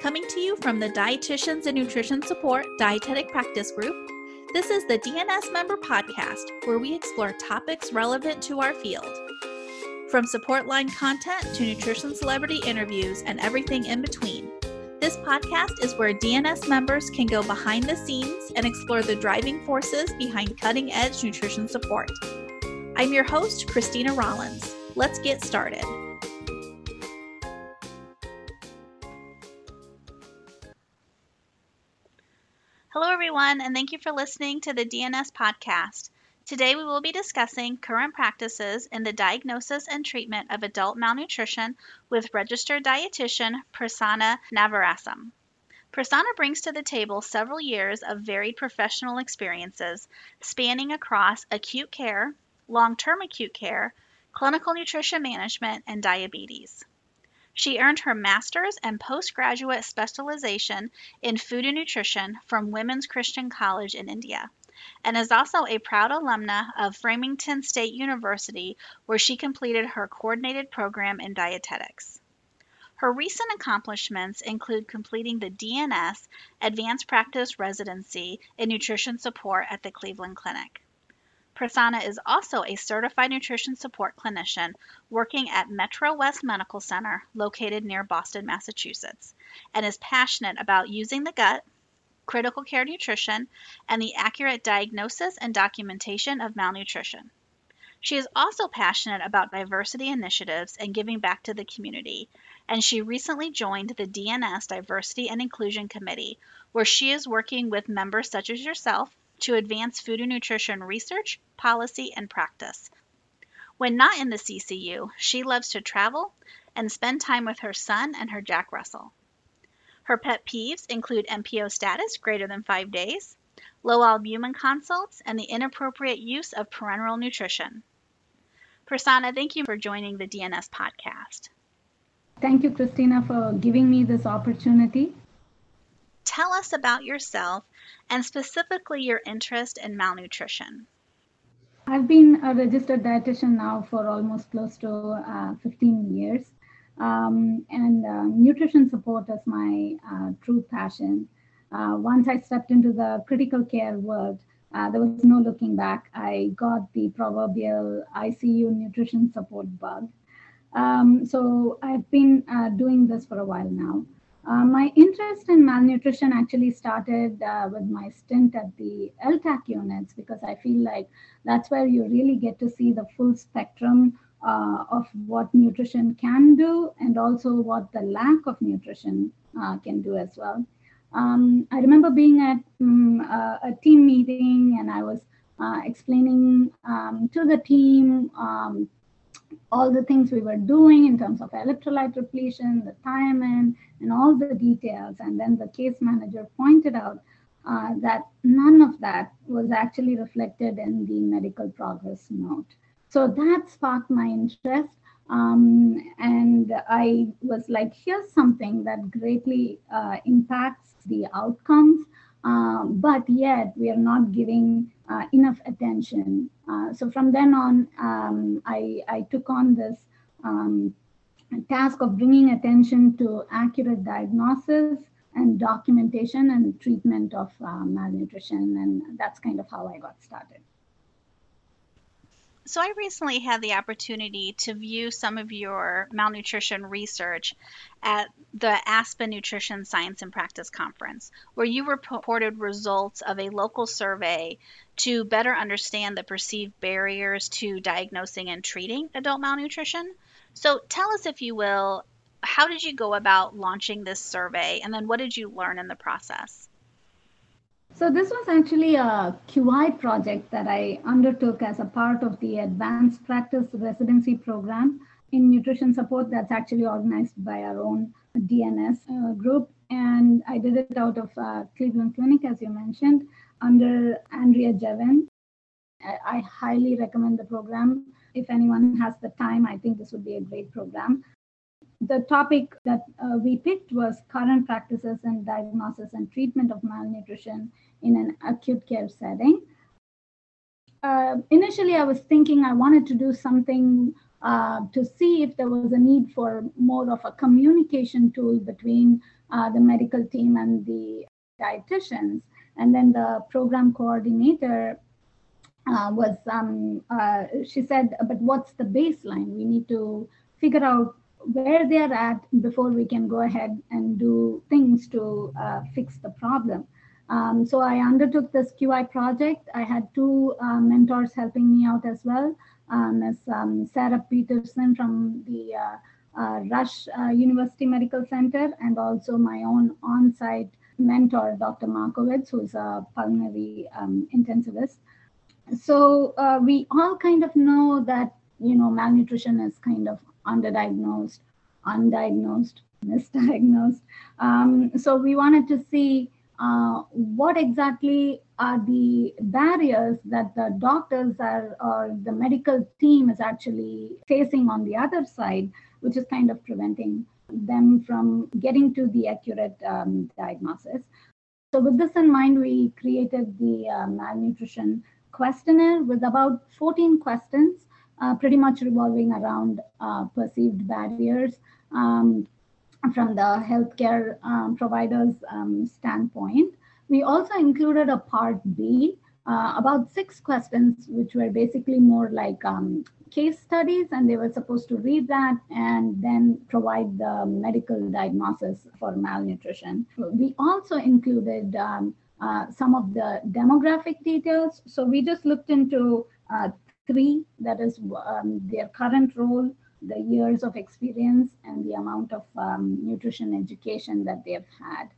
Coming to you from the Dietitians and Nutrition Support Dietetic Practice Group, this is the DNS Member Podcast, where we explore topics relevant to our field. From support line content to nutrition celebrity interviews and everything in between. This podcast is where DNS members can go behind the scenes and explore the driving forces behind cutting edge nutrition support. I'm your host, Christina Rollins. Let's get started. Everyone, and thank you for listening to the DNS podcast. Today, we will be discussing current practices in the diagnosis and treatment of adult malnutrition with registered dietitian Prasanna Navarasam. Prasanna brings to the table several years of varied professional experiences spanning across acute care, long term acute care, clinical nutrition management, and diabetes. She earned her master's and postgraduate specialization in food and nutrition from Women's Christian College in India and is also a proud alumna of Framingham State University, where she completed her coordinated program in dietetics. Her recent accomplishments include completing the DNS Advanced Practice Residency in Nutrition Support at the Cleveland Clinic. Prasanna is also a certified nutrition support clinician working at Metro West Medical Center, located near Boston, Massachusetts, and is passionate about using the gut, critical care nutrition, and the accurate diagnosis and documentation of malnutrition. She is also passionate about diversity initiatives and giving back to the community, and she recently joined the DNS Diversity and Inclusion Committee, where she is working with members such as yourself to advance food and nutrition research, policy, and practice. When not in the CCU, she loves to travel and spend time with her son and her Jack Russell. Her pet peeves include NPO status greater than five days, low albumin consults, and the inappropriate use of parenteral nutrition. Prasanna, thank you for joining the DNS podcast. Thank you, Christina, for giving me this opportunity tell us about yourself and specifically your interest in malnutrition. I've been a registered dietitian now for almost close to uh, 15 years. Um, and uh, nutrition support is my uh, true passion. Uh, once I stepped into the critical care world, uh, there was no looking back. I got the proverbial ICU nutrition support bug. Um, so I've been uh, doing this for a while now. Uh, my interest in malnutrition actually started uh, with my stint at the LTAC units because I feel like that's where you really get to see the full spectrum uh, of what nutrition can do and also what the lack of nutrition uh, can do as well. Um, I remember being at um, a team meeting and I was uh, explaining um, to the team um, all the things we were doing in terms of electrolyte repletion, the thiamine, and all the details. And then the case manager pointed out uh, that none of that was actually reflected in the medical progress note. So that sparked my interest. Um, and I was like, here's something that greatly uh, impacts the outcomes, uh, but yet we are not giving uh, enough attention. Uh, so from then on, um, I, I took on this um, task of bringing attention to accurate diagnosis and documentation and treatment of uh, malnutrition. And that's kind of how I got started. So, I recently had the opportunity to view some of your malnutrition research at the Aspen Nutrition Science and Practice Conference, where you reported results of a local survey to better understand the perceived barriers to diagnosing and treating adult malnutrition. So, tell us, if you will, how did you go about launching this survey, and then what did you learn in the process? So this was actually a QI project that I undertook as a part of the Advanced Practice Residency Program in nutrition support that's actually organized by our own DNS uh, group. And I did it out of uh, Cleveland Clinic, as you mentioned, under Andrea Jevenn. I, I highly recommend the program. If anyone has the time, I think this would be a great program the topic that uh, we picked was current practices in diagnosis and treatment of malnutrition in an acute care setting. Uh, initially, I was thinking I wanted to do something uh, to see if there was a need for more of a communication tool between uh, the medical team and the dietitians. And then the program coordinator uh, was, um, uh, she said, but what's the baseline? We need to figure out where they're at before we can go ahead and do things to uh, fix the problem. Um, so I undertook this QI project. I had two uh, mentors helping me out as well. Um, as um, Sarah Peterson from the uh, uh, Rush uh, University Medical Center, and also my own on-site mentor, Dr. Markowitz, who's a pulmonary um, intensivist. So uh, we all kind of know that you know malnutrition is kind of underdiagnosed, undiagnosed, misdiagnosed. Um, so we wanted to see uh, what exactly are the barriers that the doctors are or the medical team is actually facing on the other side, which is kind of preventing them from getting to the accurate um, diagnosis. So, with this in mind, we created the uh, malnutrition questionnaire with about 14 questions, uh, pretty much revolving around uh, perceived barriers. Um, from the healthcare um, providers um, standpoint. We also included a part B, uh, about six questions, which were basically more like um, case studies, and they were supposed to read that and then provide the medical diagnosis for malnutrition. We also included um, uh, some of the demographic details. So we just looked into uh, three that is um, their current role, the years of experience and the amount of um, nutrition education that they've had.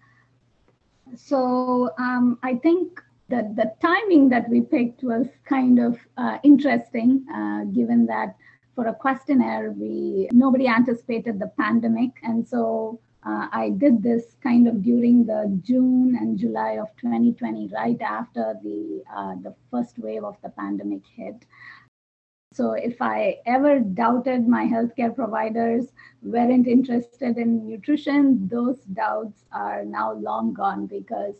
So um, I think that the timing that we picked was kind of uh, interesting, uh, given that for a questionnaire, we nobody anticipated the pandemic, and so uh, I did this kind of during the June and July of 2020, right after the uh, the first wave of the pandemic hit. So if I ever doubted my healthcare providers weren't interested in nutrition, those doubts are now long gone because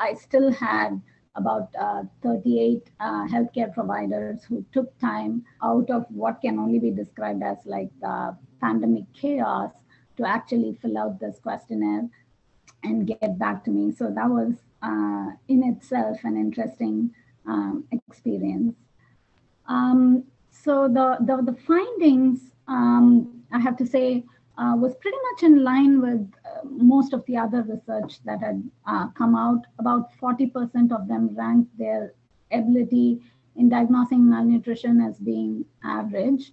I still had about uh, 38 uh, healthcare providers who took time out of what can only be described as like the pandemic chaos to actually fill out this questionnaire and get back to me. So that was uh, in itself an interesting um, experience. Um, so the, the, the findings, um, I have to say, uh, was pretty much in line with uh, most of the other research that had uh, come out. About 40% of them ranked their ability in diagnosing malnutrition as being average.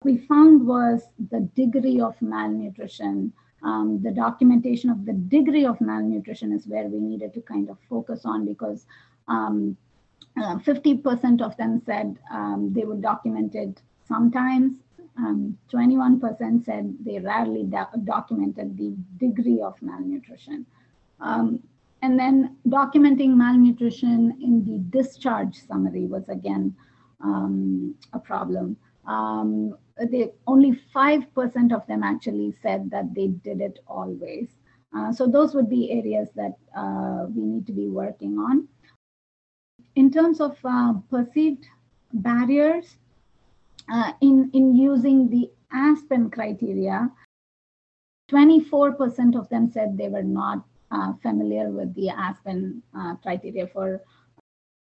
What we found was the degree of malnutrition. Um, the documentation of the degree of malnutrition is where we needed to kind of focus on because um, 50% uh, of them said um, they would document it sometimes. 21% um, said they rarely do documented the degree of malnutrition. Um, and then documenting malnutrition in the discharge summary was again um, a problem. Um, they, only 5% of them actually said that they did it always. Uh, so those would be areas that uh, we need to be working on in terms of uh, perceived barriers uh, in, in using the Aspen criteria, 24% of them said they were not uh, familiar with the Aspen uh, criteria for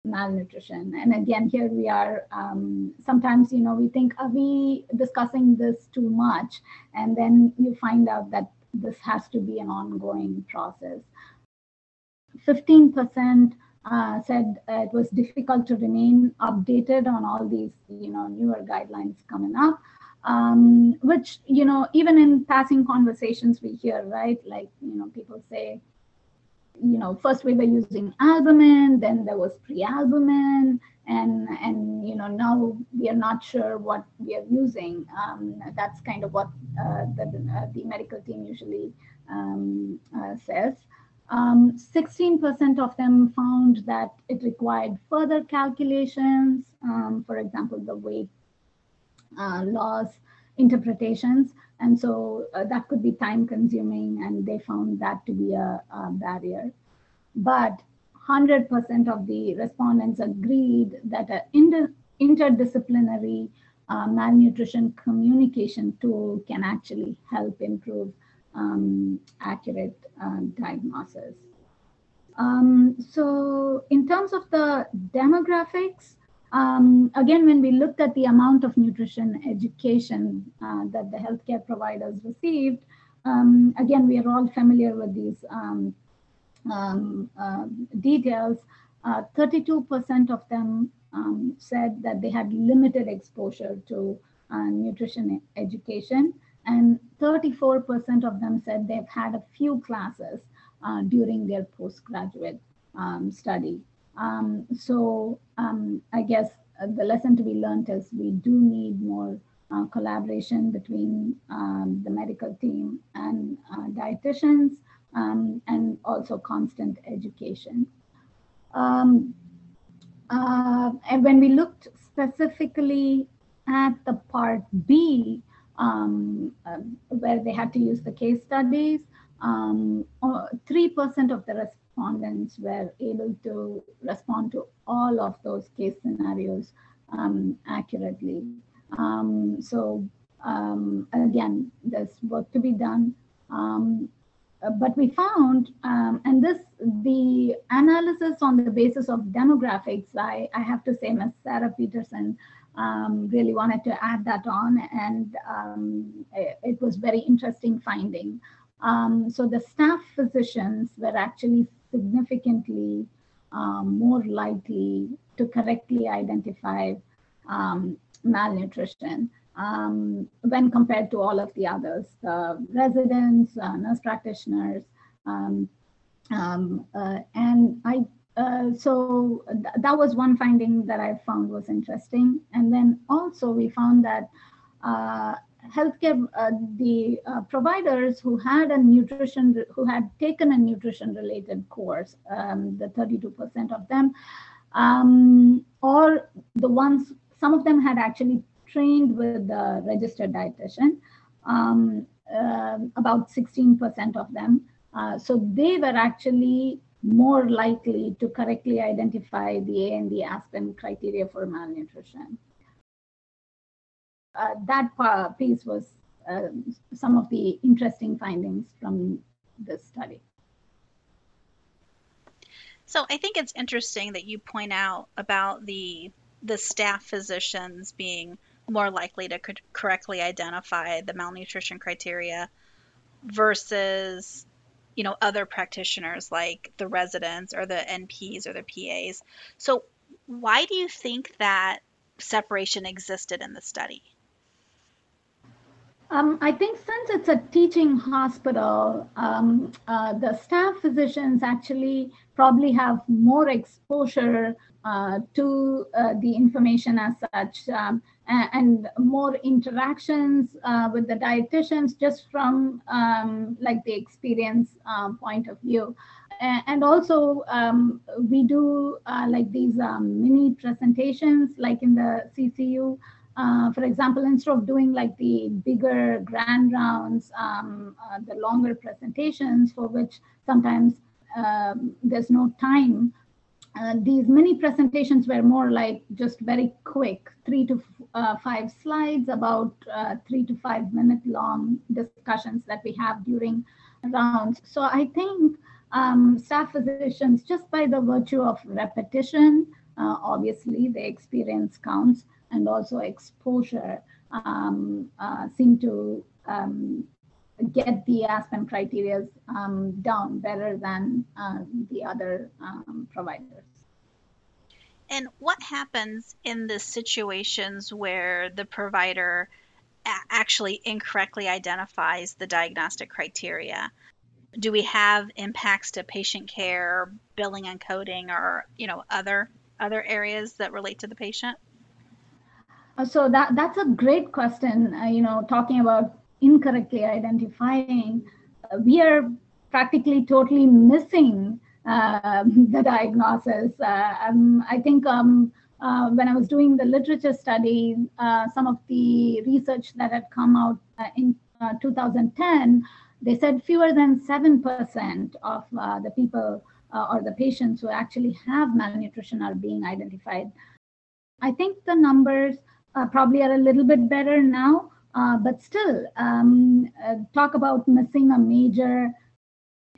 malnutrition. And again, here we are. Um, sometimes, you know, we think, are we discussing this too much? And then you find out that this has to be an ongoing process. 15% uh, said uh, it was difficult to remain updated on all these, you know, newer guidelines coming up. Um, which you know, even in passing conversations, we hear right, like you know, people say, you know, first we were using albumin, then there was pre-albumin, and and you know now we are not sure what we are using. Um, that's kind of what uh, the uh, the medical team usually um, uh, says. 16% um, of them found that it required further calculations, um, for example, the weight uh, loss interpretations. And so uh, that could be time consuming, and they found that to be a, a barrier. But 100% of the respondents agreed that an inter- interdisciplinary uh, malnutrition communication tool can actually help improve um, accurate uh, diagnosis. Um, so in terms of the demographics, um, again, when we looked at the amount of nutrition education uh, that the healthcare providers received, um, again, we are all familiar with these um, um uh, details. 32% uh, of them um, said that they had limited exposure to uh, nutrition education, and 34% of them said they've had a few classes uh, during their postgraduate um, study. Um, so um, I guess uh, the lesson to be learned is we do need more uh, collaboration between um, the medical team and uh, dietitians um, and also constant education. Um, uh, and when we looked specifically at the part B, um, uh, where they had to use the case studies, 3% um, of the respondents were able to respond to all of those case scenarios um, accurately. Um, so again, there's work to be done. Um, but we found, um, and this, the analysis on the basis of demographics, I, I have to say, Ms. Sarah Peterson um, really wanted to add that on, and um, it, it, was very interesting finding. Um, so the staff physicians were actually significantly um, more likely to correctly identify um, malnutrition when compared to all of the others, the residents, uh, nurse practitioners, um, uh, and I. Uh, so th that was one finding that I found was interesting, and then also we found that uh, healthcare, uh, the uh, providers who had a nutrition, who had taken a nutrition related course, um, the 32% of them, um, or the ones, some of them had actually trained with the registered dietitian, um, uh, about 16% of them. So they were actually more likely to correctly identify the A and the Aspen criteria for malnutrition. Uh, that piece was uh, some of the interesting findings from this study. So I think it's interesting that you point out about the the staff physicians being more likely to correctly identify the malnutrition criteria versus you know other practitioners like the residents or the NPs or the PAs. So why do you think that separation existed in the study? Um, I think since it's a teaching hospital, um, uh, the staff physicians actually probably have more exposure uh, to uh, the information as such um, and, more interactions uh, with the dietitians just from um, like the experience um, point of view. And also, um, we do uh, like these um, mini presentations, like in the CCU, uh, for example, instead of doing like the bigger grand rounds, um, uh, the longer presentations for which sometimes um, there's no time, uh, these mini presentations were more like just very quick, three to uh, five slides, about uh, three to five minute long discussions that we have during rounds. So I think um, staff physicians, just by the virtue of repetition, obviously the experience counts and also exposure um, uh, seem to um, get the Aspen criteria um, down better than uh, the other um, providers. And what happens in the situations where the provider actually incorrectly identifies the diagnostic criteria? Do we have impacts to patient care, billing and coding, or you know other other areas that relate to the patient? So that that's a great question. Uh, you know, talking about incorrectly identifying, uh, we are practically totally missing uh, the diagnosis. Uh, um, I think um, uh, when I was doing the literature study, some of the research that had come out in 2010, they said fewer than 7% of the people or the patients who actually have malnutrition are being identified. I think the numbers uh, probably are a little bit better now, uh, but still, um, uh, talk about missing a major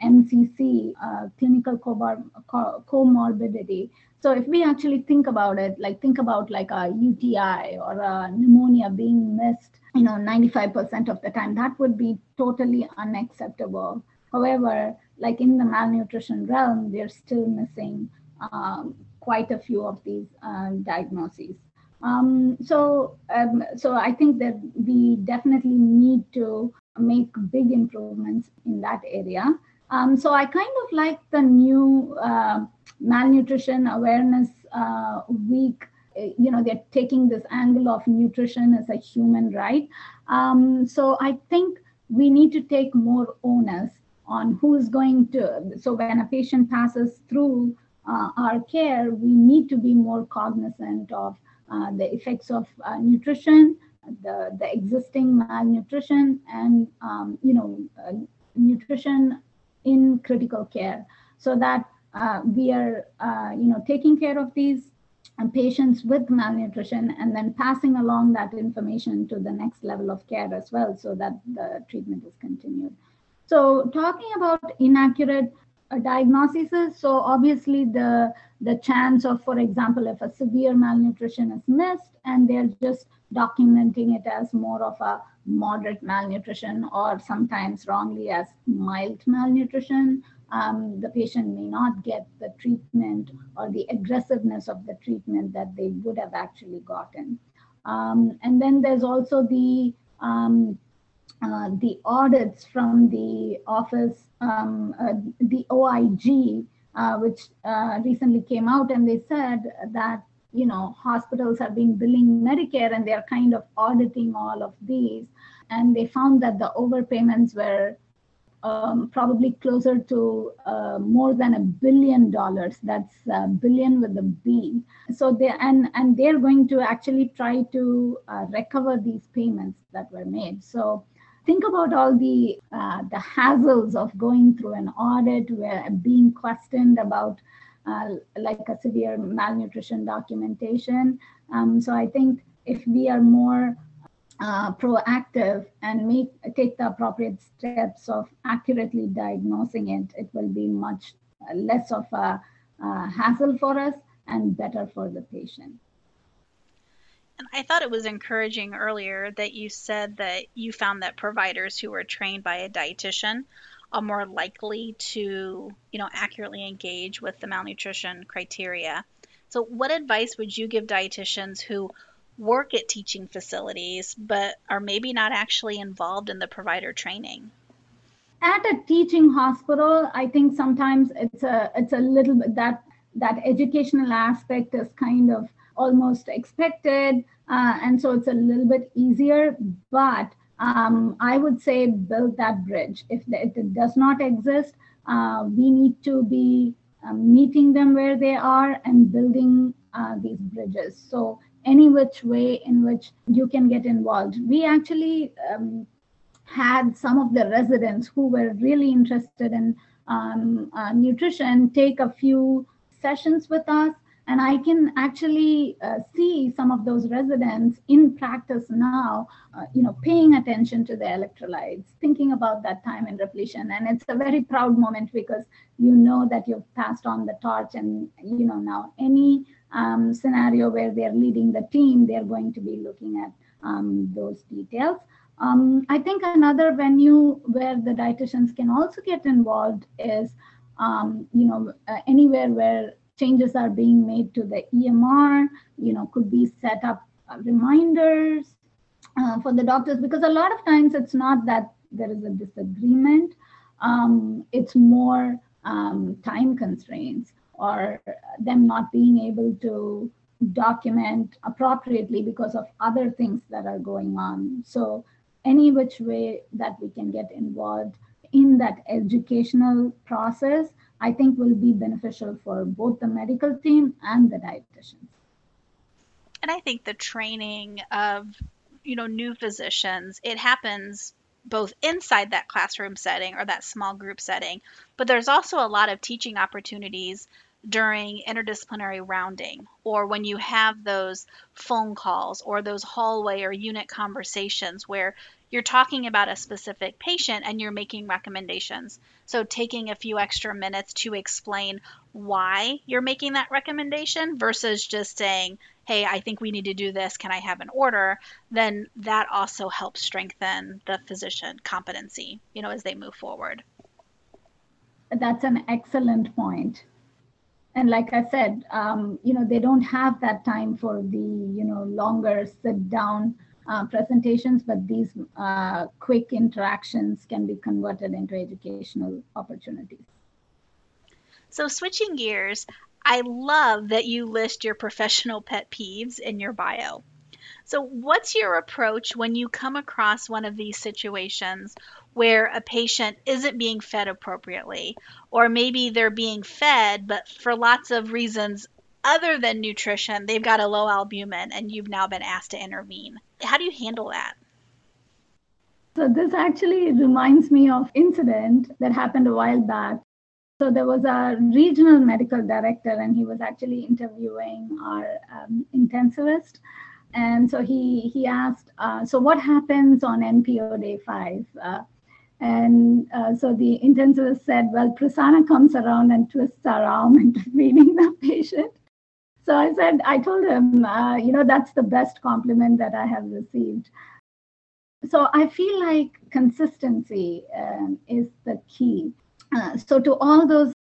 MCC, uh, clinical comorbidity. So if we actually think about it, like think about like a UTI or a pneumonia being missed, you know, 95% of the time, that would be totally unacceptable. However, like in the malnutrition realm, they're still missing um, quite a few of these uh, diagnoses. Um, so, um, so I think that we definitely need to make big improvements in that area. Um, so I kind of like the new uh, malnutrition awareness uh, week. You know, they're taking this angle of nutrition as a human right. Um, so I think we need to take more onus on who is going to. So when a patient passes through uh, our care, we need to be more cognizant of uh, the effects of uh, nutrition, the, the existing malnutrition, and um, you know uh, nutrition in critical care, so that uh, we are uh, you know taking care of these patients with malnutrition and then passing along that information to the next level of care as well, so that the treatment is continued. So talking about inaccurate uh, diagnoses, so obviously the the chance of, for example, if a severe malnutrition is missed and they're just documenting it as more of a moderate malnutrition or sometimes wrongly as mild malnutrition, um, the patient may not get the treatment or the aggressiveness of the treatment that they would have actually gotten. Um, and then there's also the um, uh, the audits from the office, um, uh, the OIG, uh, which uh, recently came out, and they said that you know hospitals have been billing Medicare, and they're kind of auditing all of these, and they found that the overpayments were um, probably closer to uh, more than a billion dollars. That's a billion with a B. So they and and they're going to actually try to uh, recover these payments that were made. So think about all the uh, the hassles of going through an audit, where being questioned about uh, like a severe malnutrition documentation. Um, so I think if we are more uh, proactive and make take the appropriate steps of accurately diagnosing it, it will be much less of a, a hassle for us and better for the patient. I thought it was encouraging earlier that you said that you found that providers who were trained by a dietitian are more likely to, you know, accurately engage with the malnutrition criteria. So, what advice would you give dietitians who work at teaching facilities but are maybe not actually involved in the provider training? At a teaching hospital, I think sometimes it's a it's a little bit that that educational aspect is kind of almost expected. Uh, and so it's a little bit easier. But um, I would say build that bridge. If, it does not exist, uh, we need to be uh, meeting them where they are and building uh, these bridges. So any which way in which you can get involved. We actually um, had some of the residents who were really interested in um, uh, nutrition take a few sessions with us and I can actually uh, see some of those residents in practice now, uh, you know, paying attention to the electrolytes, thinking about that thiamine repletion. And it's a very proud moment because you know that you've passed on the torch. And, you know, now any um, scenario where they're leading the team, they're going to be looking at um, those details. Um, I think another venue where the dietitians can also get involved is, um, you know, uh, anywhere where changes are being made to the EMR, you know, could be set up uh, reminders uh, for the doctors because a lot of times it's not that there is a disagreement, um, it's more um, time constraints or them not being able to document appropriately because of other things that are going on. So, any which way that we can get involved in that educational process I think will be beneficial for both the medical team and the dietitians. And I think the training of, you know, new physicians, it happens both inside that classroom setting or that small group setting, but there's also a lot of teaching opportunities during interdisciplinary rounding or when you have those phone calls or those hallway or unit conversations where you're talking about a specific patient and you're making recommendations. So, taking a few extra minutes to explain why you're making that recommendation versus just saying, Hey, I think we need to do this. Can I have an order? Then that also helps strengthen the physician competency, you know, as they move forward. That's an excellent point. And like I said, um, you know, they don't have that time for the, you know, longer sit down uh, presentations, but these uh, quick interactions can be converted into educational opportunities. So, switching gears, I love that you list your professional pet peeves in your bio. So, what's your approach when you come across one of these situations where a patient isn't being fed appropriately, or maybe they're being fed, but for lots of reasons other than nutrition, they've got a low albumin and you've now been asked to intervene? How do you handle that? So this actually reminds me of incident that happened a while back. So there was a regional medical director, and he was actually interviewing our um, intensivist. And so he he asked, uh, so what happens on NPO day five? Uh, and uh, so the intensivist said, well, Prasanna comes around and twists our arm into feeding the patient. So I said, I told him, uh, you know, that's the best compliment that I have received. So I feel like consistency um, is the key. Uh, so to all those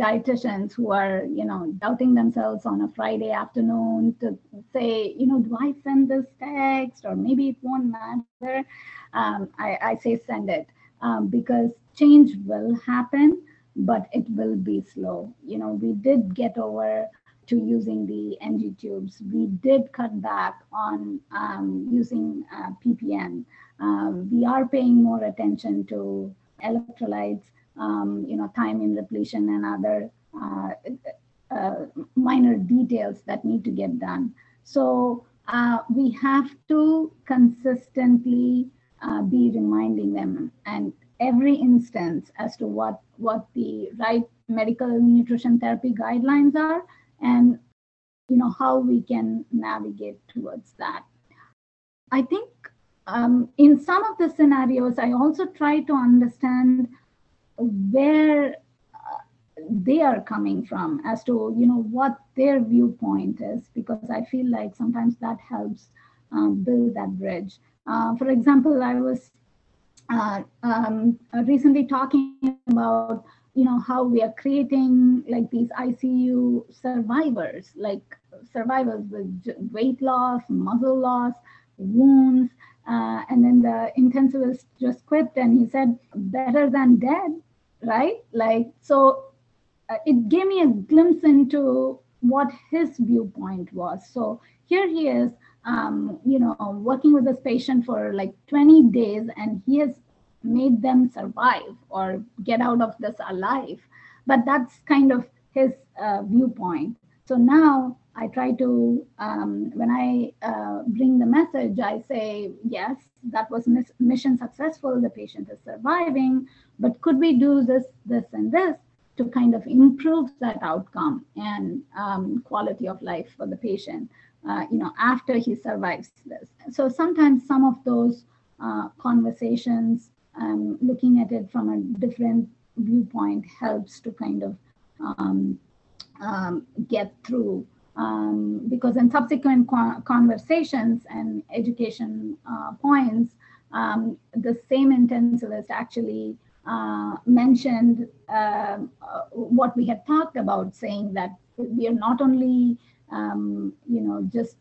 dietitians who are, you know, doubting themselves on a Friday afternoon to say, you know, do I send this text or maybe it won't matter? Um, I, I, say send it um, because change will happen, but it will be slow. You know, we did get over to using the NG tubes. We did cut back on um, using uh, PPN. Um, we are paying more attention to electrolytes, um, you know, thiamine repletion and other uh, uh, minor details that need to get done. So uh, we have to consistently uh, be reminding them and every instance as to what what the right medical nutrition therapy guidelines are and you know how we can navigate towards that. I think um, in some of the scenarios i also try to understand where uh, they are coming from as to you know what their viewpoint is because i feel like sometimes that helps um, build that bridge. Uh, for example i was uh, um, recently talking about you know how we are creating like these icu survivors like survivors with weight loss muscle loss wounds uh, and then the intensivist just quipped and he said better than dead right? Like so uh, it gave me a glimpse into what his viewpoint was. So here he is um, you know working with this patient for like 20 days and he has made them survive or get out of this alive. But that's kind of his uh, viewpoint. So now I try to, um, when I uh, bring the message, I say, yes, that was mis- mission successful. The patient is surviving, but could we do this, this, and this to kind of improve that outcome and um, quality of life for the patient? Uh, you know, after he survives this. So sometimes some of those uh, conversations um, looking at it from a different viewpoint helps to kind of um, um, get through. Um, because in subsequent co- conversations and education uh, points, um, the same intensivist actually uh, mentioned uh, what we had talked about, saying that we are not only, um, you know, just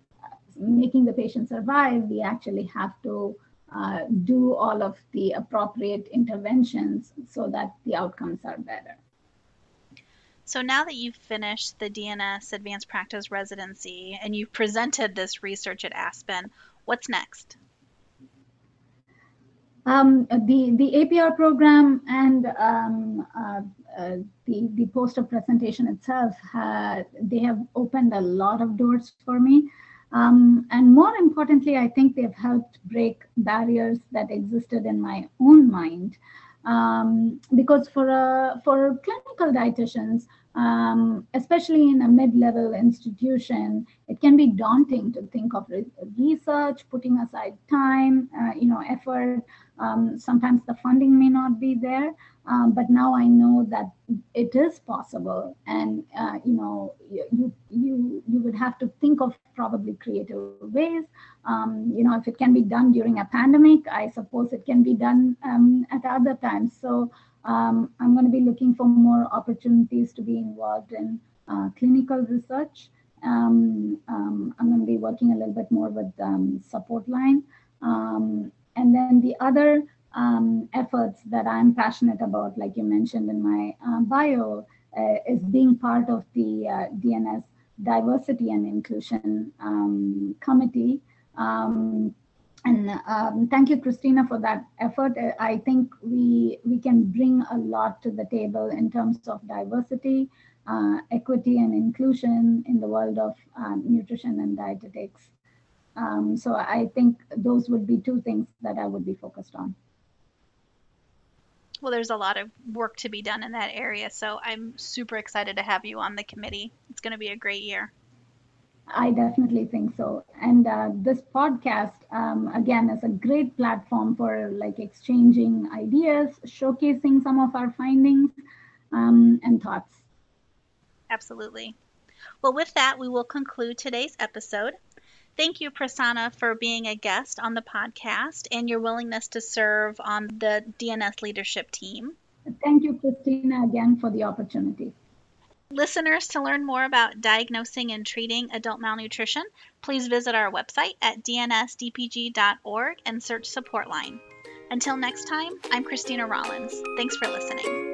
making the patient survive, we actually have to uh, do all of the appropriate interventions so that the outcomes are better. So now that you've finished the DNS Advanced Practice residency and you've presented this research at Aspen, what's next? Um, the the APR program and um, uh, uh, the the poster presentation itself, had, they have opened a lot of doors for me. Um, and more importantly, I think they've helped break barriers that existed in my own mind. Um, because for a, for clinical dietitians, um, especially in a mid-level institution, it can be daunting to think of re- research, putting aside time, uh, you know, effort. Um, sometimes the funding may not be there, um, but now I know that it is possible, and uh, you know, you you you would have to think of probably creative ways. Um, you know, if it can be done during a pandemic, I suppose it can be done um, at other times. So um, I'm going to be looking for more opportunities to be involved in uh, clinical research. Um, um, I'm going to be working a little bit more with um, support line. Um, and then the other um, efforts that I'm passionate about, like you mentioned in my uh, bio, uh, is being part of the uh, DNS Diversity and Inclusion Committee. And um, thank you christina for that effort. I think we we can bring a lot to the table in terms of diversity uh, equity and inclusion in the world of um, nutrition and dietetics. Um, so i think those would be two things that i would be focused on. Well there's a lot of work to be done in that area so i'm super excited to have you on the committee. It's going to be a great year I definitely think so. And uh, this podcast, um, again, is a great platform for like exchanging ideas, showcasing some of our findings um, and thoughts. Absolutely. Well, with that, we will conclude today's episode. Thank you, Prasanna, for being a guest on the podcast and your willingness to serve on the DNS leadership team. Thank you, Christina, again for the opportunity. Listeners, to learn more about diagnosing and treating adult malnutrition, please visit our website at dnsdpg.org and search support line. Until next time, I'm Christina Rollins. Thanks for listening.